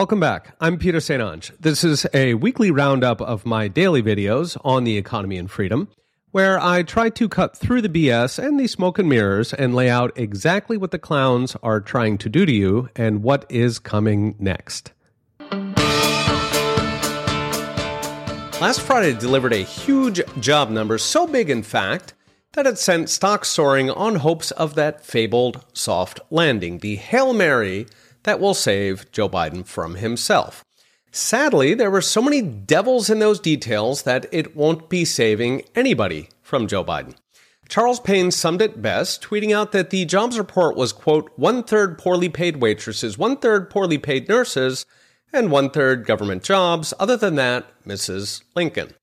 Welcome back. I'm Peter St. Onge. This is a weekly roundup of my daily videos on the economy and freedom, where I try to cut through the BS and the smoke and mirrors and lay out exactly what the clowns are trying to do to you and what is coming next. Last Friday delivered a huge job number, so big in fact that it sent stocks soaring on hopes of that fabled soft landing, the Hail Mary that will save Joe Biden from himself. Sadly, there were so many devils in those details that it won't be saving anybody from Joe Biden. Charles Payne summed it best, tweeting out that the jobs report was, quote, one third poorly paid waitresses, one third poorly paid nurses, and one third government jobs. Other than that, Mrs. Lincoln.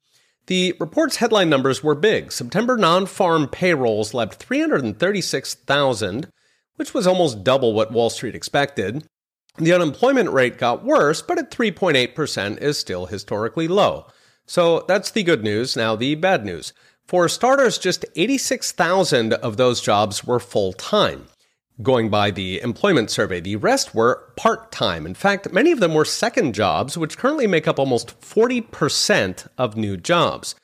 The report's headline numbers were big. September non farm payrolls leapt 336,000, which was almost double what Wall Street expected. The unemployment rate got worse, but at 3.8% is still historically low. So that's the good news. Now, the bad news. For starters, just 86,000 of those jobs were full time. Going by the employment survey, the rest were part time. In fact, many of them were second jobs, which currently make up almost 40% of new jobs.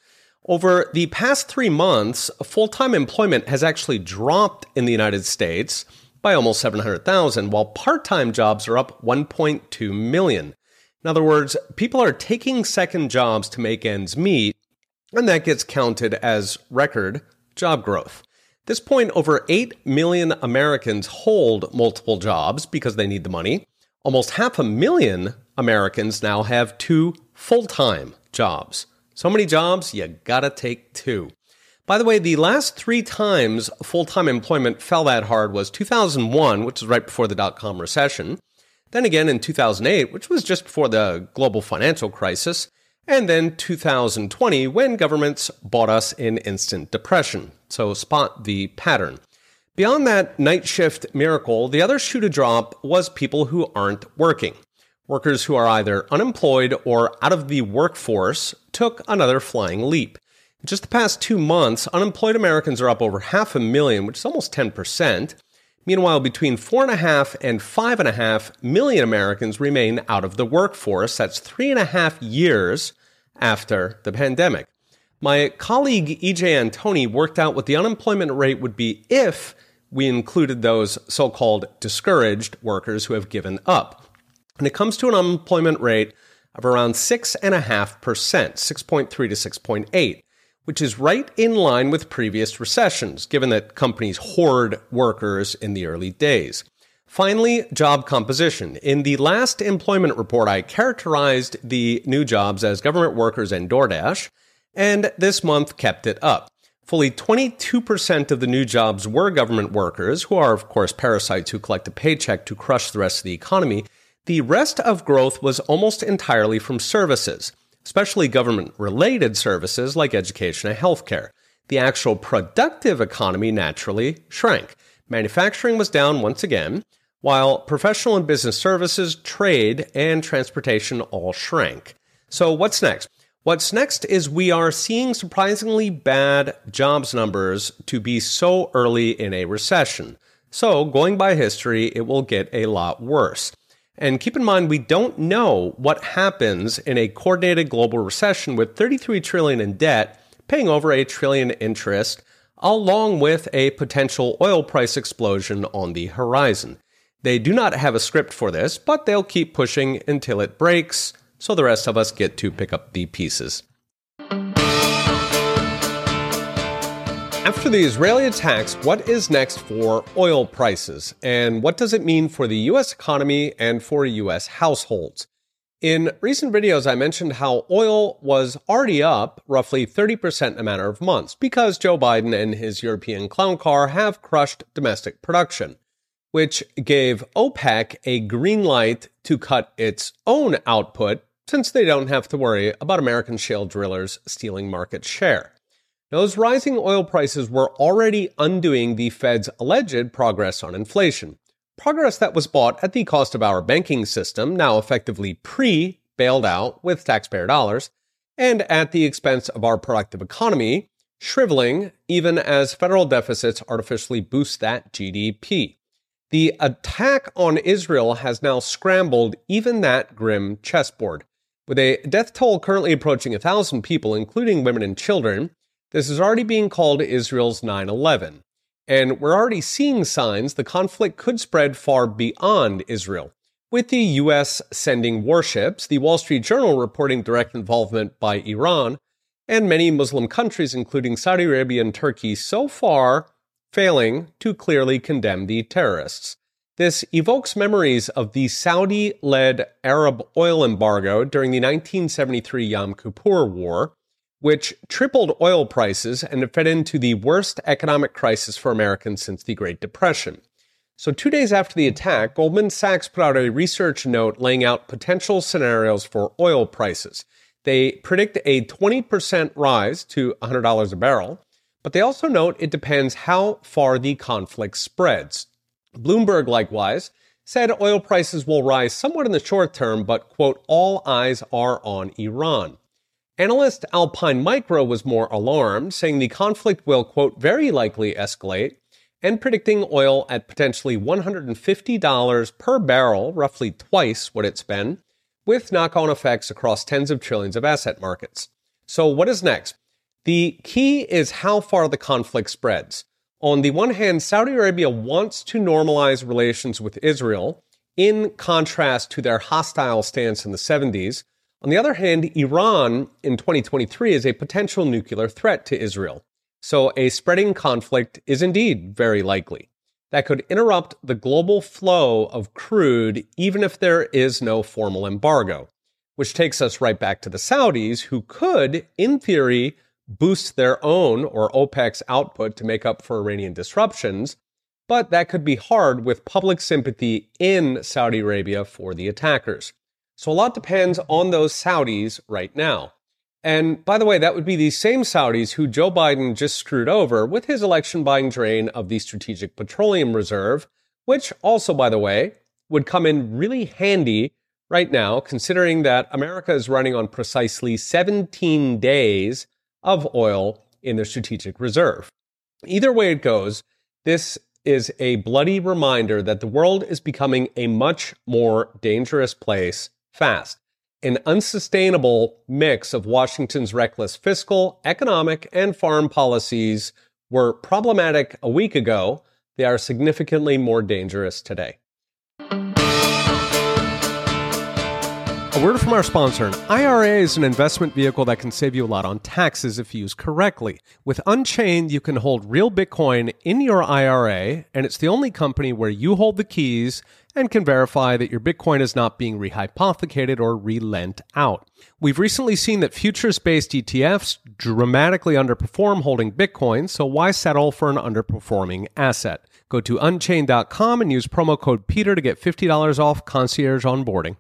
Over the past three months, full time employment has actually dropped in the United States by almost 700,000, while part time jobs are up 1.2 million. In other words, people are taking second jobs to make ends meet, and that gets counted as record job growth. At this point, over 8 million Americans hold multiple jobs because they need the money. Almost half a million Americans now have two full time jobs. So many jobs, you gotta take two. By the way, the last three times full time employment fell that hard was 2001, which was right before the dot com recession, then again in 2008, which was just before the global financial crisis, and then 2020 when governments bought us in instant depression. So spot the pattern. Beyond that night shift miracle, the other shoe to drop was people who aren't working. Workers who are either unemployed or out of the workforce took another flying leap. Just the past two months, unemployed Americans are up over half a million, which is almost 10%. Meanwhile, between 4.5 and 5.5 million Americans remain out of the workforce. That's three and a half years after the pandemic. My colleague EJ Antoni worked out what the unemployment rate would be if we included those so called discouraged workers who have given up. And it comes to an unemployment rate of around 6.5%, 6.3 to 6.8 which is right in line with previous recessions, given that companies hoard workers in the early days. Finally, job composition. In the last employment report, I characterized the new jobs as government workers and DoorDash, and this month kept it up. Fully 22% of the new jobs were government workers, who are, of course, parasites who collect a paycheck to crush the rest of the economy. The rest of growth was almost entirely from services especially government related services like education and healthcare. The actual productive economy naturally shrank. Manufacturing was down once again, while professional and business services, trade, and transportation all shrank. So, what's next? What's next is we are seeing surprisingly bad jobs numbers to be so early in a recession. So, going by history, it will get a lot worse. And keep in mind, we don't know what happens in a coordinated global recession with 33 trillion in debt, paying over a trillion interest, along with a potential oil price explosion on the horizon. They do not have a script for this, but they'll keep pushing until it breaks, so the rest of us get to pick up the pieces. After the Israeli attacks, what is next for oil prices? And what does it mean for the US economy and for US households? In recent videos, I mentioned how oil was already up roughly 30% in a matter of months because Joe Biden and his European clown car have crushed domestic production, which gave OPEC a green light to cut its own output since they don't have to worry about American shale drillers stealing market share. Those rising oil prices were already undoing the Fed's alleged progress on inflation. Progress that was bought at the cost of our banking system, now effectively pre bailed out with taxpayer dollars, and at the expense of our productive economy, shriveling even as federal deficits artificially boost that GDP. The attack on Israel has now scrambled even that grim chessboard. With a death toll currently approaching 1,000 people, including women and children, this is already being called Israel's 9 11. And we're already seeing signs the conflict could spread far beyond Israel. With the U.S. sending warships, the Wall Street Journal reporting direct involvement by Iran, and many Muslim countries, including Saudi Arabia and Turkey, so far failing to clearly condemn the terrorists. This evokes memories of the Saudi led Arab oil embargo during the 1973 Yom Kippur War, which tripled oil prices and fed into the worst economic crisis for Americans since the Great Depression. So, two days after the attack, Goldman Sachs put out a research note laying out potential scenarios for oil prices. They predict a 20% rise to $100 a barrel, but they also note it depends how far the conflict spreads. Bloomberg, likewise, said oil prices will rise somewhat in the short term, but, quote, all eyes are on Iran. Analyst Alpine Macro was more alarmed, saying the conflict will, quote, very likely escalate, and predicting oil at potentially $150 per barrel, roughly twice what it's been, with knock on effects across tens of trillions of asset markets. So, what is next? The key is how far the conflict spreads. On the one hand, Saudi Arabia wants to normalize relations with Israel, in contrast to their hostile stance in the 70s. On the other hand, Iran in 2023 is a potential nuclear threat to Israel. So a spreading conflict is indeed very likely. That could interrupt the global flow of crude even if there is no formal embargo. Which takes us right back to the Saudis, who could, in theory, boost their own or OPEC's output to make up for Iranian disruptions, but that could be hard with public sympathy in Saudi Arabia for the attackers. So a lot depends on those Saudis right now. And by the way, that would be the same Saudis who Joe Biden just screwed over with his election buying drain of the Strategic Petroleum Reserve, which also, by the way, would come in really handy right now, considering that America is running on precisely 17 days of oil in their strategic reserve. Either way it goes, this is a bloody reminder that the world is becoming a much more dangerous place fast. An unsustainable mix of Washington's reckless fiscal, economic, and foreign policies were problematic a week ago. They are significantly more dangerous today. A word from our sponsor an IRA is an investment vehicle that can save you a lot on taxes if used correctly. With Unchained, you can hold real Bitcoin in your IRA, and it's the only company where you hold the keys and can verify that your Bitcoin is not being rehypothecated or relent out. We've recently seen that futures based ETFs dramatically underperform holding Bitcoin, so why settle for an underperforming asset? Go to unchained.com and use promo code Peter to get $50 off concierge onboarding.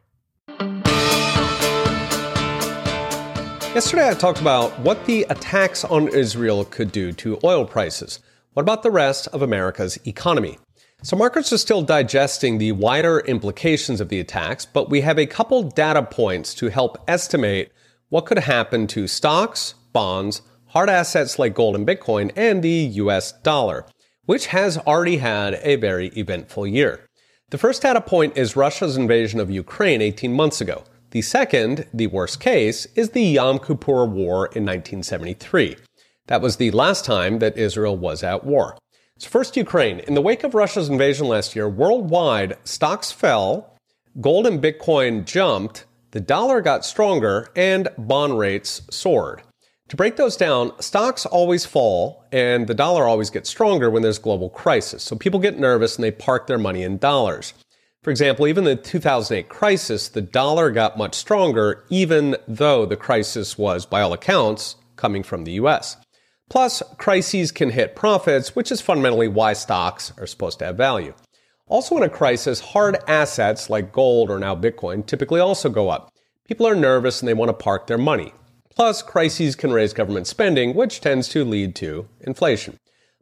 Yesterday, I talked about what the attacks on Israel could do to oil prices. What about the rest of America's economy? So, markets are still digesting the wider implications of the attacks, but we have a couple data points to help estimate what could happen to stocks, bonds, hard assets like gold and Bitcoin, and the US dollar, which has already had a very eventful year. The first data point is Russia's invasion of Ukraine 18 months ago. The second, the worst case, is the Yom Kippur War in 1973. That was the last time that Israel was at war. So first, Ukraine. In the wake of Russia's invasion last year, worldwide stocks fell, gold and Bitcoin jumped, the dollar got stronger, and bond rates soared. To break those down, stocks always fall and the dollar always gets stronger when there's global crisis. So people get nervous and they park their money in dollars. For example, even the 2008 crisis, the dollar got much stronger, even though the crisis was, by all accounts, coming from the US. Plus, crises can hit profits, which is fundamentally why stocks are supposed to have value. Also, in a crisis, hard assets like gold or now Bitcoin typically also go up. People are nervous and they want to park their money. Plus, crises can raise government spending, which tends to lead to inflation.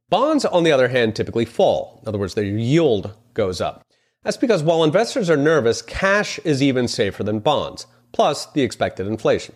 Bonds, on the other hand, typically fall. In other words, their yield goes up. That's because while investors are nervous, cash is even safer than bonds, plus the expected inflation.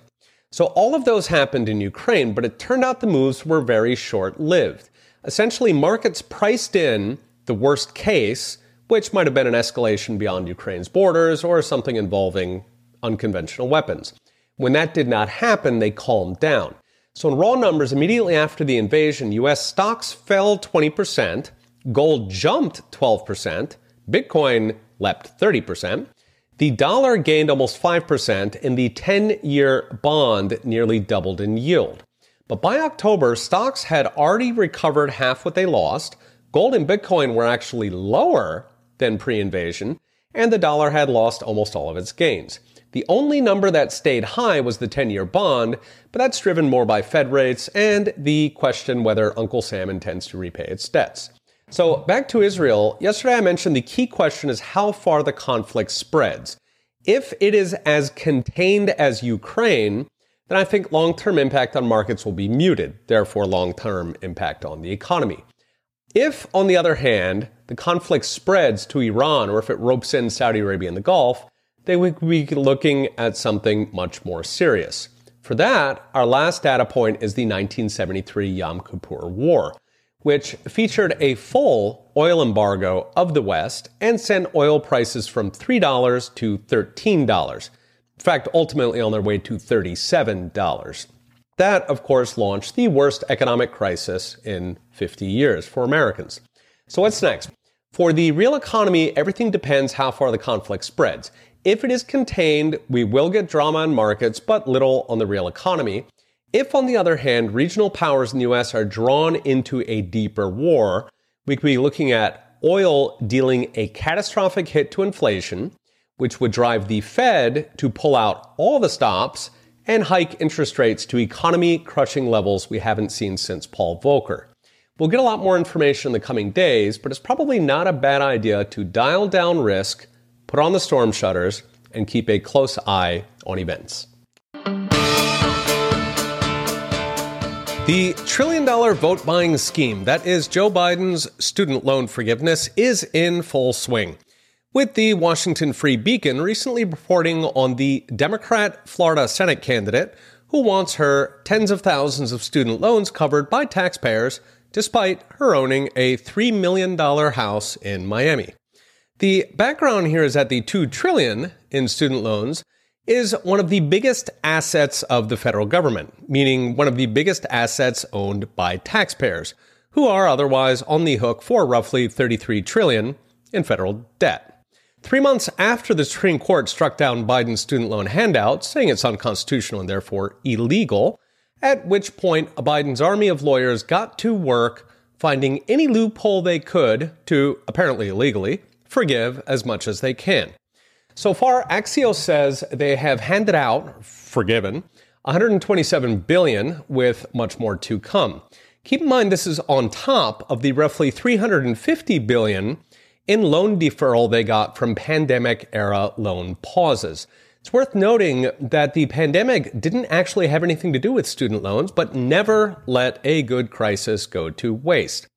So all of those happened in Ukraine, but it turned out the moves were very short lived. Essentially, markets priced in the worst case, which might have been an escalation beyond Ukraine's borders or something involving unconventional weapons. When that did not happen, they calmed down. So, in raw numbers, immediately after the invasion, US stocks fell 20%, gold jumped 12%, Bitcoin leapt 30%, the dollar gained almost 5%, and the 10 year bond nearly doubled in yield. But by October, stocks had already recovered half what they lost. Gold and Bitcoin were actually lower than pre invasion, and the dollar had lost almost all of its gains. The only number that stayed high was the 10 year bond, but that's driven more by Fed rates and the question whether Uncle Sam intends to repay its debts. So back to Israel. Yesterday I mentioned the key question is how far the conflict spreads. If it is as contained as Ukraine, then I think long term impact on markets will be muted, therefore, long term impact on the economy. If, on the other hand, the conflict spreads to Iran or if it ropes in Saudi Arabia and the Gulf, they would be looking at something much more serious. For that, our last data point is the 1973 Yom Kippur War, which featured a full oil embargo of the West and sent oil prices from $3 to $13. In fact, ultimately on their way to $37. That, of course, launched the worst economic crisis in 50 years for Americans. So, what's next? For the real economy, everything depends how far the conflict spreads. If it is contained, we will get drama in markets, but little on the real economy. If, on the other hand, regional powers in the US are drawn into a deeper war, we could be looking at oil dealing a catastrophic hit to inflation, which would drive the Fed to pull out all the stops and hike interest rates to economy crushing levels we haven't seen since Paul Volcker. We'll get a lot more information in the coming days, but it's probably not a bad idea to dial down risk put on the storm shutters, and keep a close eye on events. The trillion dollar vote buying scheme, that is Joe Biden's student loan forgiveness, is in full swing. With the Washington Free Beacon recently reporting on the Democrat Florida Senate candidate who wants her tens of thousands of student loans covered by taxpayers despite her owning a $3 million house in Miami. The background here is that the 2 trillion in student loans is one of the biggest assets of the federal government, meaning one of the biggest assets owned by taxpayers, who are otherwise on the hook for roughly 33 trillion in federal debt. Three months after the Supreme Court struck down Biden's student loan handout, saying it's unconstitutional and therefore illegal, at which point Biden's army of lawyers got to work finding any loophole they could to, apparently illegally, forgive as much as they can. So far, Axios says they have handed out, forgiven, 127 billion with much more to come. Keep in mind this is on top of the roughly 350 billion in loan deferral they got from pandemic era loan pauses. It's worth noting that the pandemic didn't actually have anything to do with student loans, but never let a good crisis go to waste.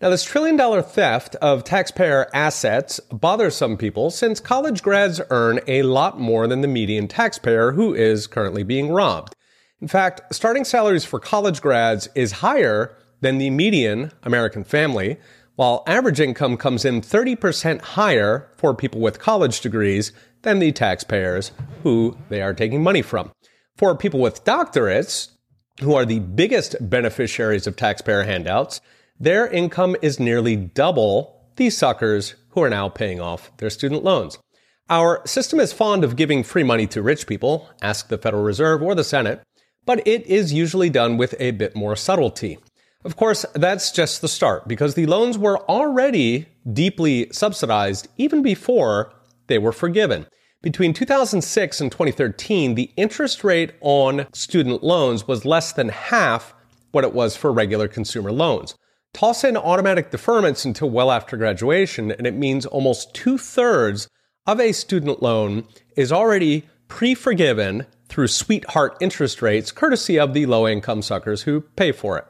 Now, this trillion dollar theft of taxpayer assets bothers some people since college grads earn a lot more than the median taxpayer who is currently being robbed. In fact, starting salaries for college grads is higher than the median American family, while average income comes in 30% higher for people with college degrees than the taxpayers who they are taking money from. For people with doctorates, who are the biggest beneficiaries of taxpayer handouts, their income is nearly double these suckers who are now paying off their student loans. Our system is fond of giving free money to rich people, ask the Federal Reserve or the Senate, but it is usually done with a bit more subtlety. Of course, that's just the start because the loans were already deeply subsidized even before they were forgiven. Between 2006 and 2013, the interest rate on student loans was less than half what it was for regular consumer loans. Toss in automatic deferments until well after graduation, and it means almost two thirds of a student loan is already pre forgiven through sweetheart interest rates, courtesy of the low income suckers who pay for it.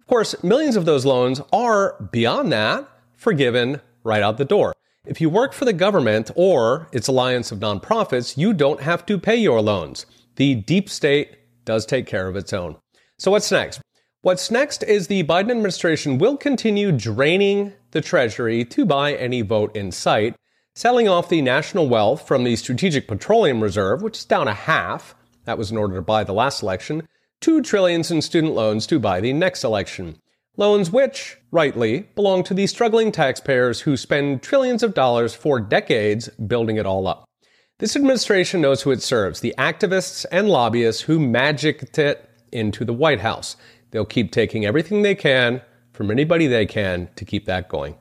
Of course, millions of those loans are, beyond that, forgiven right out the door. If you work for the government or its alliance of nonprofits, you don't have to pay your loans. The deep state does take care of its own. So, what's next? What's next is the Biden administration will continue draining the Treasury to buy any vote in sight, selling off the national wealth from the Strategic Petroleum Reserve, which is down a half. That was in order to buy the last election. Two trillions in student loans to buy the next election. Loans which, rightly, belong to the struggling taxpayers who spend trillions of dollars for decades building it all up. This administration knows who it serves the activists and lobbyists who magicked it into the White House. They'll keep taking everything they can from anybody they can to keep that going.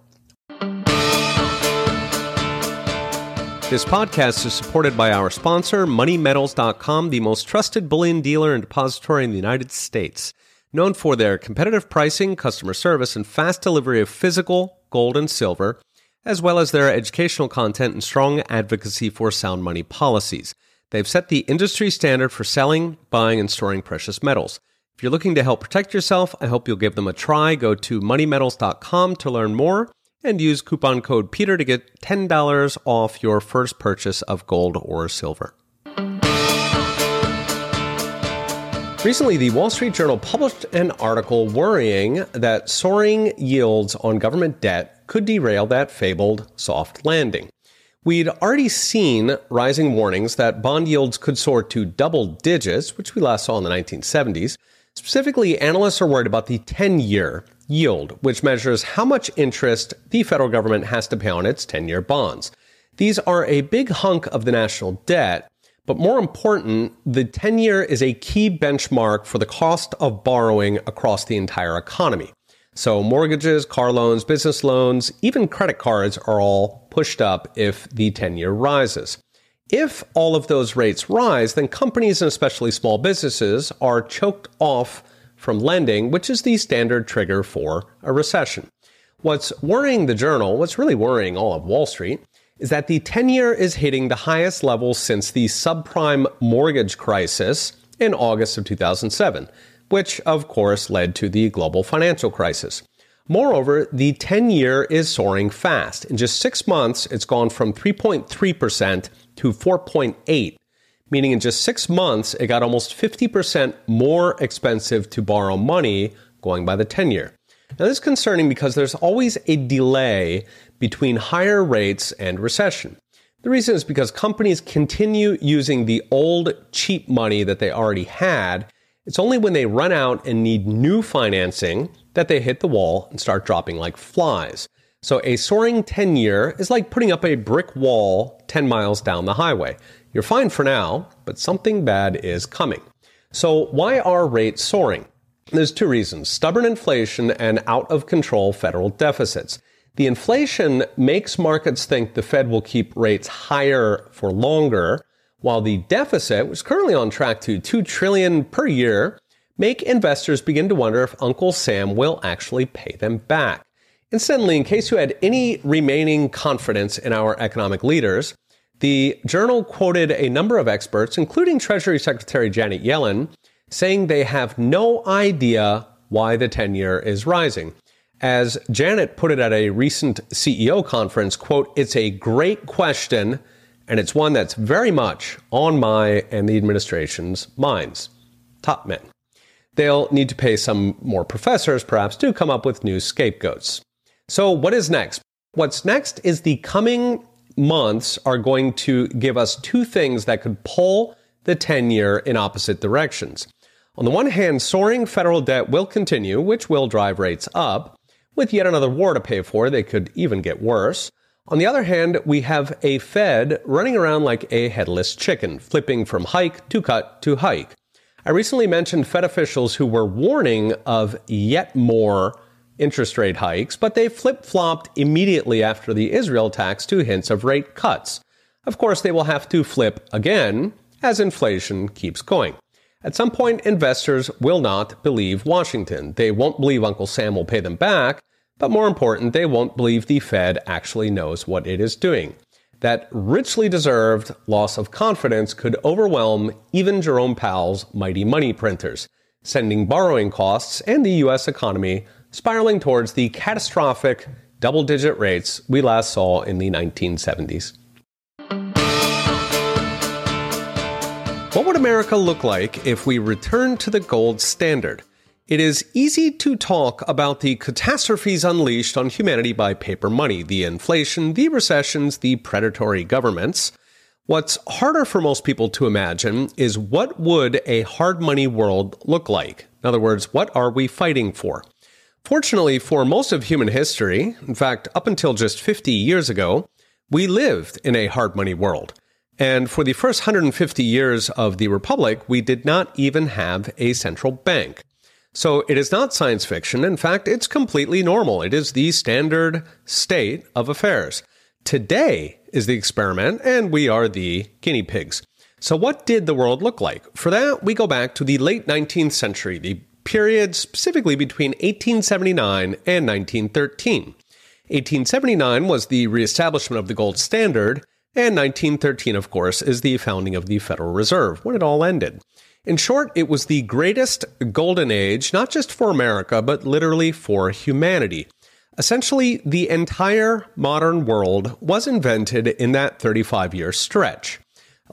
This podcast is supported by our sponsor, MoneyMetals.com, the most trusted bullion dealer and depository in the United States. Known for their competitive pricing, customer service, and fast delivery of physical, gold, and silver, as well as their educational content and strong advocacy for sound money policies. They've set the industry standard for selling, buying, and storing precious metals. If you're looking to help protect yourself, I hope you'll give them a try. Go to moneymetals.com to learn more and use coupon code PETER to get $10 off your first purchase of gold or silver. Recently, the Wall Street Journal published an article worrying that soaring yields on government debt could derail that fabled soft landing. We'd already seen rising warnings that bond yields could soar to double digits, which we last saw in the 1970s. Specifically, analysts are worried about the 10 year yield, which measures how much interest the federal government has to pay on its 10 year bonds. These are a big hunk of the national debt, but more important, the 10 year is a key benchmark for the cost of borrowing across the entire economy. So, mortgages, car loans, business loans, even credit cards are all pushed up if the 10 year rises. If all of those rates rise, then companies and especially small businesses are choked off from lending, which is the standard trigger for a recession. What's worrying the journal, what's really worrying all of Wall Street, is that the 10 year is hitting the highest level since the subprime mortgage crisis in August of 2007, which of course led to the global financial crisis. Moreover, the 10 year is soaring fast. In just six months, it's gone from 3.3% to 4.8, meaning in just six months, it got almost 50% more expensive to borrow money going by the 10 year. Now, this is concerning because there's always a delay between higher rates and recession. The reason is because companies continue using the old cheap money that they already had. It's only when they run out and need new financing that they hit the wall and start dropping like flies. So a soaring 10 year is like putting up a brick wall 10 miles down the highway. You're fine for now, but something bad is coming. So why are rates soaring? There's two reasons stubborn inflation and out of control federal deficits. The inflation makes markets think the Fed will keep rates higher for longer, while the deficit, which is currently on track to 2 trillion per year, make investors begin to wonder if Uncle Sam will actually pay them back. Incidentally, in case you had any remaining confidence in our economic leaders, the journal quoted a number of experts, including Treasury Secretary Janet Yellen, saying they have no idea why the 10 year is rising. As Janet put it at a recent CEO conference, quote, it's a great question, and it's one that's very much on my and the administration's minds. Top men. They'll need to pay some more professors, perhaps, to come up with new scapegoats. So, what is next? What's next is the coming months are going to give us two things that could pull the 10 year in opposite directions. On the one hand, soaring federal debt will continue, which will drive rates up. With yet another war to pay for, they could even get worse. On the other hand, we have a Fed running around like a headless chicken, flipping from hike to cut to hike. I recently mentioned Fed officials who were warning of yet more interest rate hikes, but they flip flopped immediately after the Israel attacks to hints of rate cuts. Of course, they will have to flip again as inflation keeps going. At some point, investors will not believe Washington. They won't believe Uncle Sam will pay them back, but more important, they won't believe the Fed actually knows what it is doing. That richly deserved loss of confidence could overwhelm even Jerome Powell's mighty money printers, sending borrowing costs and the U.S. economy spiraling towards the catastrophic double digit rates we last saw in the 1970s. What would America look like if we returned to the gold standard? It is easy to talk about the catastrophes unleashed on humanity by paper money, the inflation, the recessions, the predatory governments. What's harder for most people to imagine is what would a hard money world look like? In other words, what are we fighting for? Fortunately, for most of human history, in fact, up until just 50 years ago, we lived in a hard money world. And for the first 150 years of the Republic, we did not even have a central bank. So it is not science fiction. In fact, it's completely normal. It is the standard state of affairs. Today is the experiment, and we are the guinea pigs. So, what did the world look like? For that, we go back to the late 19th century, the period specifically between 1879 and 1913. 1879 was the reestablishment of the gold standard, and 1913, of course, is the founding of the Federal Reserve, when it all ended. In short, it was the greatest golden age, not just for America, but literally for humanity. Essentially, the entire modern world was invented in that 35 year stretch.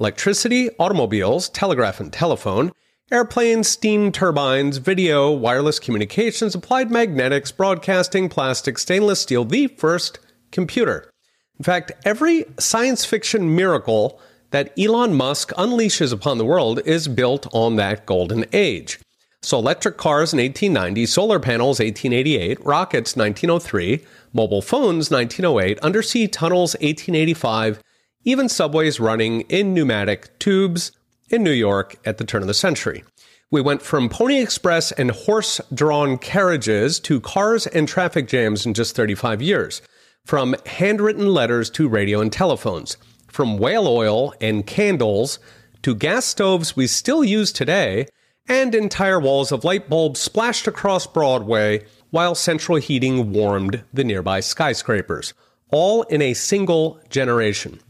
Electricity, automobiles, telegraph and telephone, airplanes, steam turbines, video, wireless communications, applied magnetics, broadcasting, plastic, stainless steel, the first computer. In fact, every science fiction miracle that Elon Musk unleashes upon the world is built on that golden age. So, electric cars in 1890, solar panels 1888, rockets 1903, mobile phones 1908, undersea tunnels 1885, even subways running in pneumatic tubes in New York at the turn of the century. We went from Pony Express and horse drawn carriages to cars and traffic jams in just 35 years, from handwritten letters to radio and telephones from whale oil and candles to gas stoves we still use today, and entire walls of light bulbs splashed across Broadway while central heating warmed the nearby skyscrapers, all in a single generation.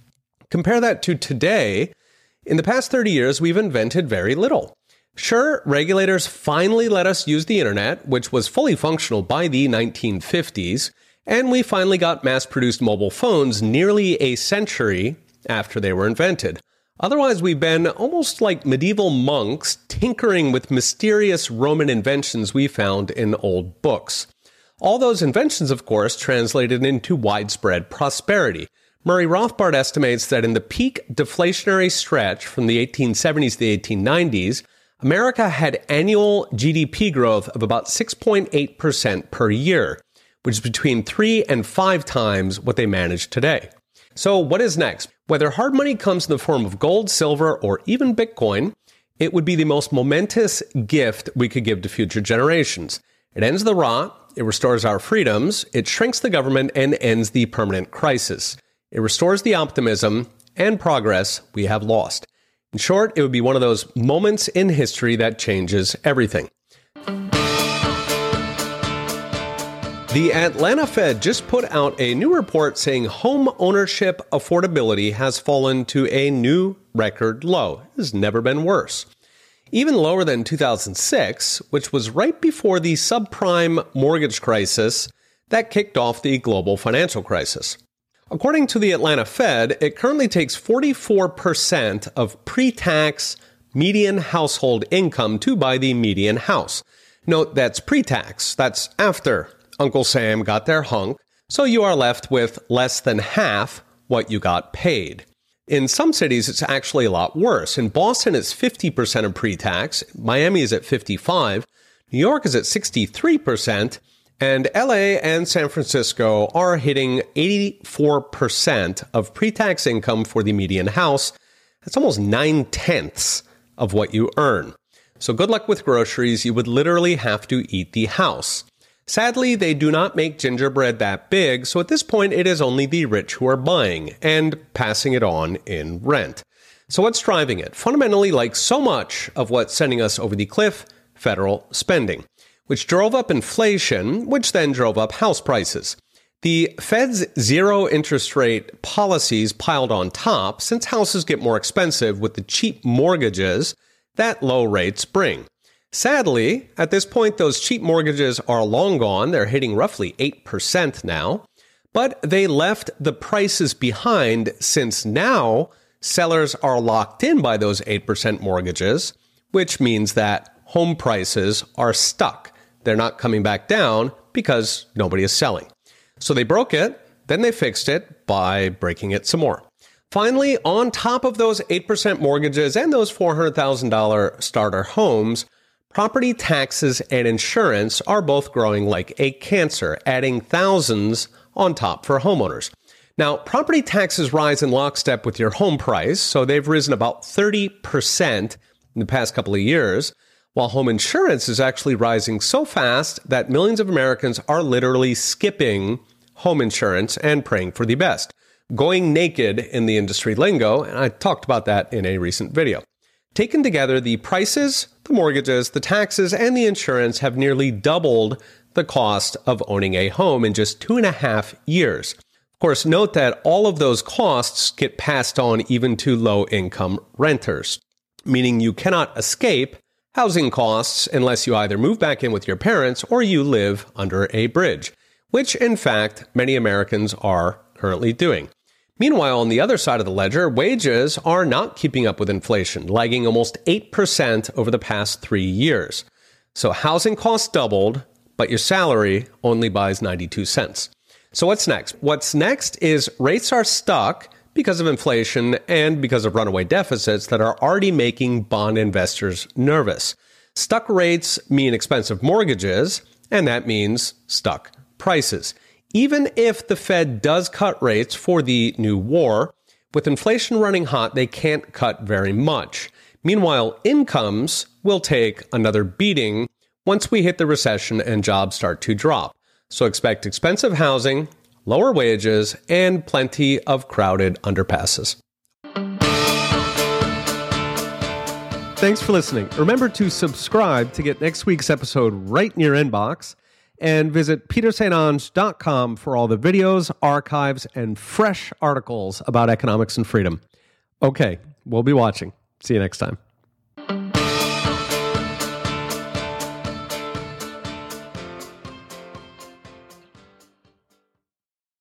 Compare that to today. In the past 30 years, we've invented very little. Sure, regulators finally let us use the internet, which was fully functional by the 1950s, and we finally got mass produced mobile phones nearly a century after they were invented. Otherwise, we've been almost like medieval monks tinkering with mysterious Roman inventions we found in old books. All those inventions, of course, translated into widespread prosperity. Murray Rothbard estimates that in the peak deflationary stretch from the 1870s to the 1890s, America had annual GDP growth of about 6.8% per year, which is between three and five times what they manage today. So, what is next? Whether hard money comes in the form of gold, silver, or even Bitcoin, it would be the most momentous gift we could give to future generations. It ends the rot, it restores our freedoms, it shrinks the government, and ends the permanent crisis. It restores the optimism and progress we have lost. In short, it would be one of those moments in history that changes everything. The Atlanta Fed just put out a new report saying home ownership affordability has fallen to a new record low. It has never been worse. Even lower than 2006, which was right before the subprime mortgage crisis that kicked off the global financial crisis. According to the Atlanta Fed, it currently takes 44% of pre tax median household income to buy the median house. Note that's pre tax, that's after Uncle Sam got their hunk, so you are left with less than half what you got paid. In some cities, it's actually a lot worse. In Boston, it's 50% of pre-tax. Miami is at 55. New York is at 63%. And LA and San Francisco are hitting 84% of pre-tax income for the median house. That's almost nine tenths of what you earn. So good luck with groceries. You would literally have to eat the house. Sadly, they do not make gingerbread that big, so at this point it is only the rich who are buying and passing it on in rent. So what's driving it? Fundamentally, like so much of what's sending us over the cliff, federal spending, which drove up inflation, which then drove up house prices. The Fed's zero interest rate policies piled on top since houses get more expensive with the cheap mortgages that low rates bring. Sadly, at this point, those cheap mortgages are long gone. They're hitting roughly 8% now. But they left the prices behind since now sellers are locked in by those 8% mortgages, which means that home prices are stuck. they're not coming back down because nobody is selling. So they broke it, then they fixed it by breaking it some more. Finally, on top of those 8% mortgages and those $400,000 starter homes, property taxes and insurance are both growing like a cancer, adding thousands on top for homeowners. Now, property taxes rise in lockstep with your home price, so they've risen about 30% in the past couple of years, while home insurance is actually rising so fast that millions of Americans are literally skipping home insurance and praying for the best going naked in the industry lingo, and I talked about that in a recent video. Taken together, the prices, the mortgages, the taxes, and the insurance have nearly doubled the cost of owning a home in just two and a half years. Of course, note that all of those costs get passed on even to low income renters, meaning you cannot escape housing costs unless you either move back in with your parents or you live under a bridge, which in fact many Americans are currently doing. Meanwhile, on the other side of the ledger, wages are not keeping up with inflation, lagging almost 8% over the past three years. So housing costs doubled, but your salary only buys 92 cents. So what's next? What's next is rates are stuck because of inflation and because of runaway deficits that are already making bond investors nervous. Stuck rates mean expensive mortgages, and that means stuck prices even if the Fed does cut rates for the new war, with inflation running hot, they can't cut very much. Meanwhile, incomes will take another beating once we hit the recession and jobs start to drop. So expect expensive housing, lower wages, and plenty of crowded underpasses. Thanks for listening. Remember to subscribe to get next week's episode right in your inbox and visit peterstonge.com for all the videos, archives, and fresh articles about economics and freedom. Okay, we'll be watching. See you next time.